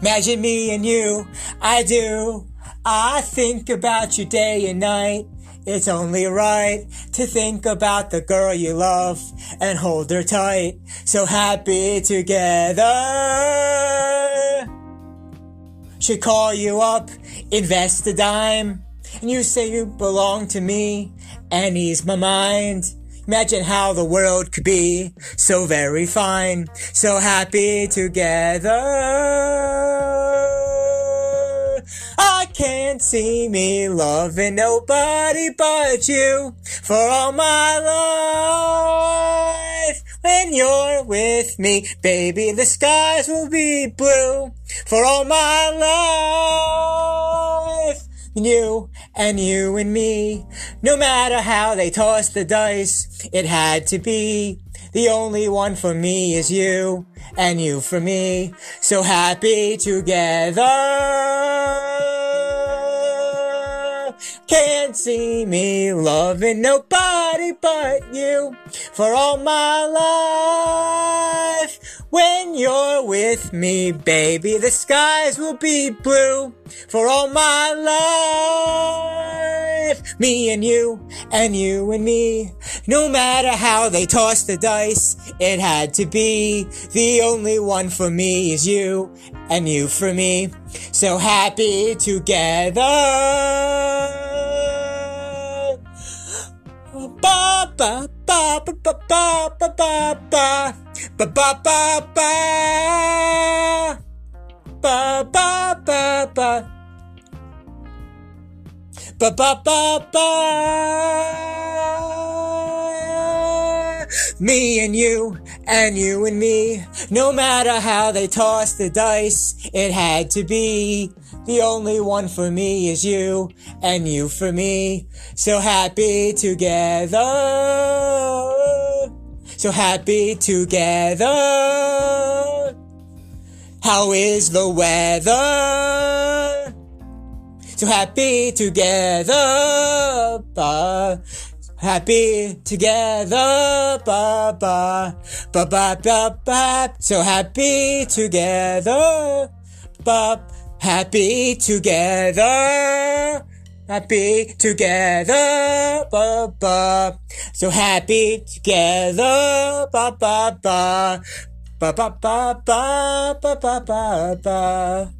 Imagine me and you, I do. I think about you day and night. It's only right to think about the girl you love and hold her tight. So happy together. Should call you up, invest a dime, and you say you belong to me and ease my mind. Imagine how the world could be so very fine, so happy together. I can't see me loving nobody but you for all my life. When you're with me, baby, the skies will be blue for all my life. You and you and me, no matter how they toss the dice, it had to be. The only one for me is you, and you for me. So happy together. Can't see me loving nobody but you for all my life. You're with me, baby, the skies will be blue for all my life. Me and you, and you and me. No matter how they toss the dice, it had to be. The only one for me is you, and you for me. So happy together. Ba ba ba ba ba ba ba ba Ba ba ba ba. Ba ba ba ba. Ba ba ba ba. Me and you, and you and me. No matter how they toss the dice, it had to be. The only one for me is you, and you for me. So happy together so happy together how is the weather so happy together, ba. Happy together, ba ba ba ba ba ba. So happy together, ba. Happy together, happy together, ba ba. So happy together, ba ba ba, ba ba ba ba ba ba ba.